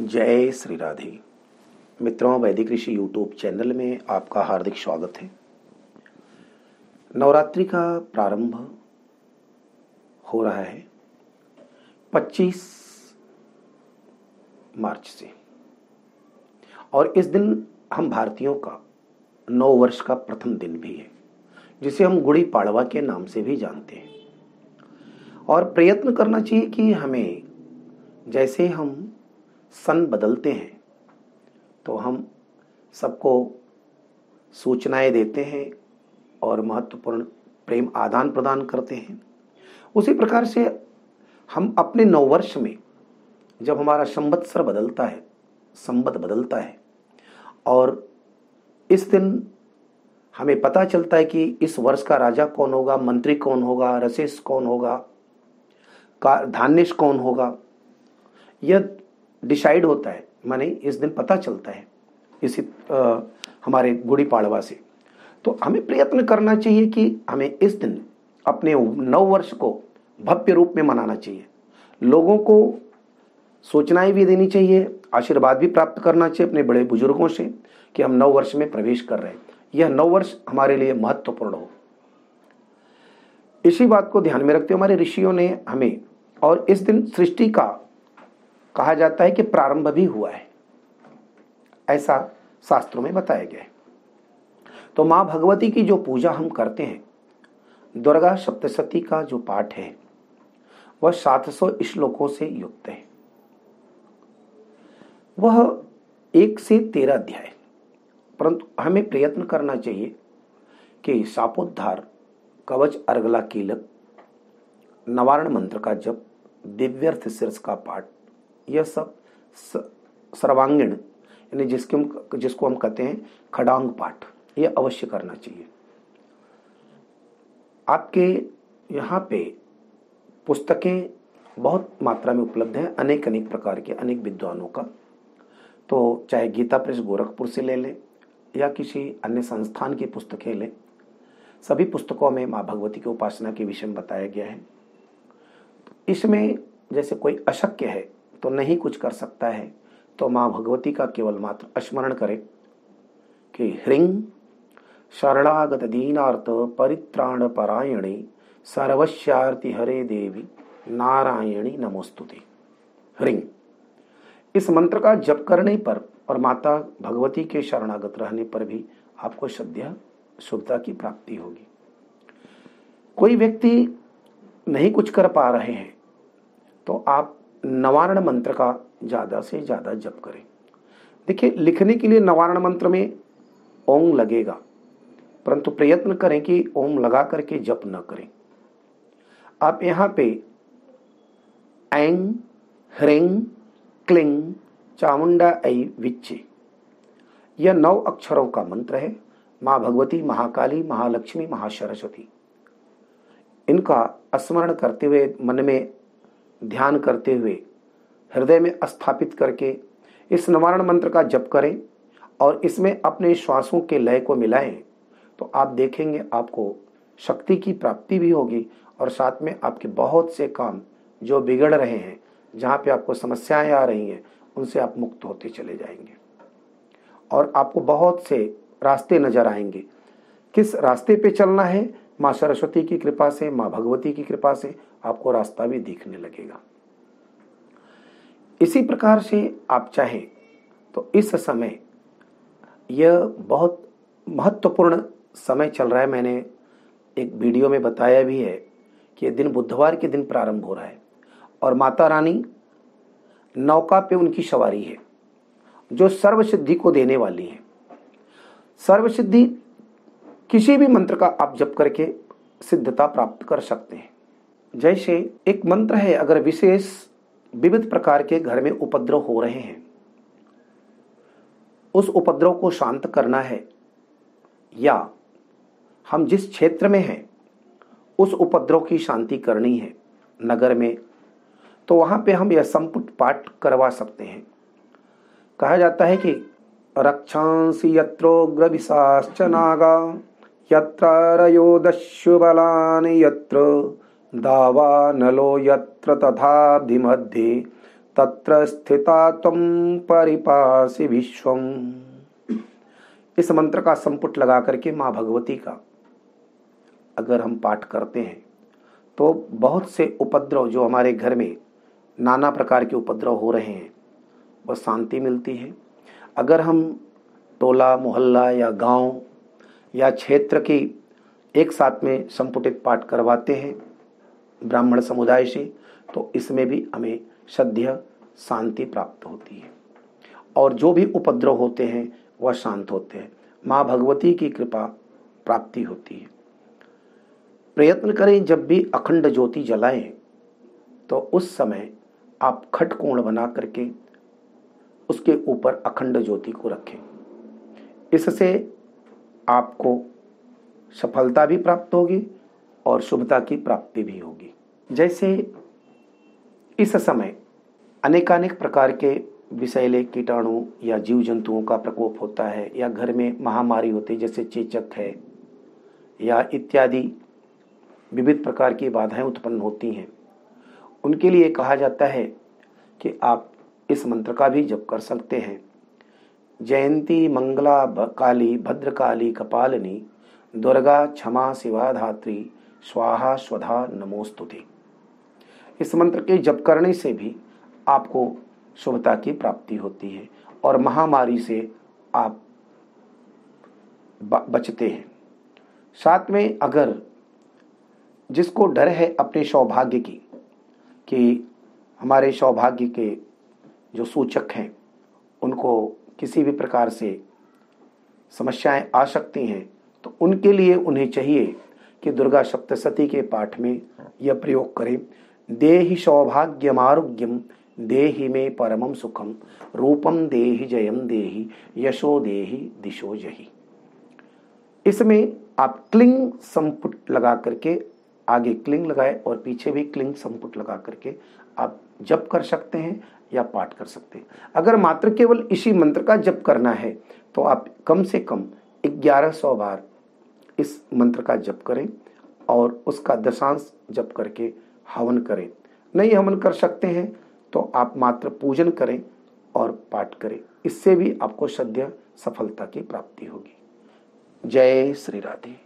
जय श्री राधे। मित्रों, वैदिक ऋषि यूट्यूब चैनल में आपका हार्दिक स्वागत है। नवरात्रि का प्रारंभ हो रहा है 25 मार्च से। और इस दिन हम भारतीयों का नौ वर्ष का प्रथम दिन भी है, जिसे हम गुड़ी पाड़वा के नाम से भी जानते हैं। और प्रयत्न करना चाहिए कि हमें जैसे हम सन बदलते हैं तो हम सबको सूचनाएँ देते हैं और महत्वपूर्ण प्रेम आदान प्रदान करते हैं। उसी प्रकार से हम अपने नववर्ष में जब हमारा संवत्सर बदलता है, संबत बदलता है, और इस दिन हमें पता चलता है कि इस वर्ष का राजा कौन होगा, मंत्री कौन होगा, रसेस कौन होगा धान्यश कौन होगा, यह डिसाइड होता है माने इस दिन पता चलता है इसी आ, हमारे गुड़ी पाड़वा से। तो हमें प्रयत्न करना चाहिए कि हमें इस दिन अपने नव वर्ष को भव्य रूप में मनाना चाहिए। लोगों को सूचनाएँ भी देनी चाहिए आशीर्वाद भी प्राप्त करना चाहिए अपने बड़े बुज़ुर्गों से कि हम नव वर्ष में प्रवेश कर रहे हैं। यह नव वर्ष हमारे लिए महत्वपूर्ण हो। इसी बात को ध्यान में रखते हुए हमारे ऋषियों ने हमें और इस दिन सृष्टि का कहा जाता है कि प्रारंभ भी हुआ है। ऐसा शास्त्रों में बताया गया है। तो माँ भगवती की जो पूजा हम करते हैं, दुर्गा सप्तशती का जो पाठ है, वह 700 श्लोकों से युक्त है। वह एक से तेरह अध्याय। परंतु हमें प्रयत्न करना चाहिए कि सापोद्धार कवच अर्गला कीलक नवारण मंत्र का जप, दिव्यर्थ शीर्ष का पाठ यह सब सर्वांगीण, यानी जिसके हम, जिसको हम कहते हैं खडांग पाठ। यह अवश्य करना चाहिए। आपके यहाँ पे पुस्तकें बहुत मात्रा में उपलब्ध हैं अनेक अनेक प्रकार के, अनेक विद्वानों का। तो चाहे गीता प्रेस गोरखपुर से ले लें, या किसी अन्य संस्थान की पुस्तकें लें, सभी पुस्तकों में माँ भगवती की उपासना के विषय में बताया गया है। इसमें जैसे कोई अशक्य है तो नहीं कुछ कर सकता है। तो माँ भगवती का केवल मात्र स्मरण करें कि ह्रिंग शरणागत दीनार्थ परित्राण परायणी सर्वस्यार्ति हरे देवी नारायणी नमोस्तुते। ह्रिंग इस मंत्र का जप करने पर और माता भगवती के शरणागत रहने पर भी आपको श्रद्धा शुभता की प्राप्ति होगी। कोई व्यक्ति नहीं कुछ कर पा रहे हैं तो आप नवारण मंत्र का ज़्यादा से ज़्यादा जप करें। देखिए, लिखने के लिए नवारण मंत्र में ओम लगेगा, परंतु प्रयत्न करें कि ओम लगा करके जप न करें। आप यहाँ पे एंग ह्रिंग क्लिंग चामुंडा, ऐ, विच्चे, यह नौ अक्षरों का मंत्र है। माँ भगवती, महाकाली, महालक्ष्मी, महासरस्वती, इनका स्मरण करते हुए मन में ध्यान करते हुए हृदय में स्थापित करके इस नवारण मंत्र का जप करें और इसमें अपने श्वासों के लय को मिलाएँ तो आप देखेंगे आपको शक्ति की प्राप्ति भी होगी और साथ में आपके बहुत से काम जो बिगड़ रहे हैं, जहाँ पे आपको समस्याएँ आ रही हैं, उनसे आप मुक्त होते चले जाएँगे। और आपको बहुत से रास्ते नज़र आएँगे। किस रास्ते पे चलना है? माँ सरस्वती की कृपा से, माँ भगवती की कृपा से आपको रास्ता भी दिखने लगेगा। इसी प्रकार से आप चाहें तो इस समय यह बहुत महत्वपूर्ण समय चल रहा है। मैंने एक वीडियो में बताया भी है कि दिन बुधवार के दिन प्रारंभ हो रहा है और माता रानी नौका पे उनकी सवारी है, जो सर्वसिद्धि को देने वाली है। सर्व सिद्धि किसी भी मंत्र का आप जप करके सिद्धता प्राप्त कर सकते हैं। जैसे एक मंत्र है, अगर विशेष विविध प्रकार के घर में उपद्रव हो रहे हैं, उस उपद्रव को शांत करना है, या हम जिस क्षेत्र में हैं, उस उपद्रव की शांति करनी है नगर में तो वहाँ पे हम यह संपुट पाठ करवा सकते हैं। कहा जाता है कि रक्षांसी यत्रोग्र विशाश्च नागा। यत्र यत्र दावा नलो यत्र तथाब्धि मध्ये तत्र स्थिता तम परिपासी विश्वम इस मंत्र का संपुट लगा करके माँ भगवती का अगर हम पाठ करते हैं तो बहुत से उपद्रव जो हमारे घर में नाना प्रकार के उपद्रव हो रहे हैं, वह शांति मिलती है। अगर हम टोला, मोहल्ला या गाँव या क्षेत्र की एक साथ में संपुटित पाठ करवाते हैं ब्राह्मण समुदाय से तो इसमें भी हमें सद्य शांति प्राप्त होती है। और जो भी उपद्रव होते हैं, वह शांत होते हैं। माँ भगवती की कृपा प्राप्ति होती है। प्रयत्न करें जब भी अखंड ज्योति जलाएँ तो उस समय आप खट कोण बना करके उसके ऊपर अखंड ज्योति को रखें। इससे आपको सफलता भी प्राप्त होगी और शुभता की प्राप्ति भी होगी। जैसे इस समय अनेकानेक प्रकार के विषैले कीटाणु या जीव जंतुओं का प्रकोप होता है या घर में महामारी होती है, जैसे चेचक है या इत्यादि विविध प्रकार की बाधाएँ उत्पन्न होती हैं। उनके लिए कहा जाता है कि आप इस मंत्र का भी जप कर सकते हैं। जयंती, मंगला काली, भद्रकाली, कपालिनी, दुर्गा, क्षमा शिवा धात्री स्वाहा, स्वधा, नमोस्तुति। इस मंत्र के जप करने से भी आपको शुभता की प्राप्ति होती है और महामारी से आप बचते हैं। साथ में अगर जिसको डर है अपने सौभाग्य की, कि हमारे सौभाग्य के जो सूचक हैं, उनको किसी भी प्रकार से समस्याएँ आ सकती हैं तो उनके लिए उन्हें चाहिए कि दुर्गा सप्तशती के पाठ में यह प्रयोग करें। देहि सौभाग्यम आरोग्यम देहि में परमम सुखम रूपम देहि जयम देहि, यशो देहि दिशो जही। इसमें आप क्लिंग संपुट लगा करके आगे क्लिंग लगाए और पीछे भी क्लिंग संपुट लगा करके आप जप कर सकते हैं या पाठ कर सकते हैं। अगर मात्र केवल इसी मंत्र का जप करना है तो आप कम से कम ग्यारह सौ बार इस मंत्र का जप करें और उसका दशांश जप करके हवन करें। नहीं हवन कर सकते हैं तो आप मात्र पूजन करें और पाठ करें। इससे भी आपको सद्य सफलता की प्राप्ति होगी। जय श्री राधे।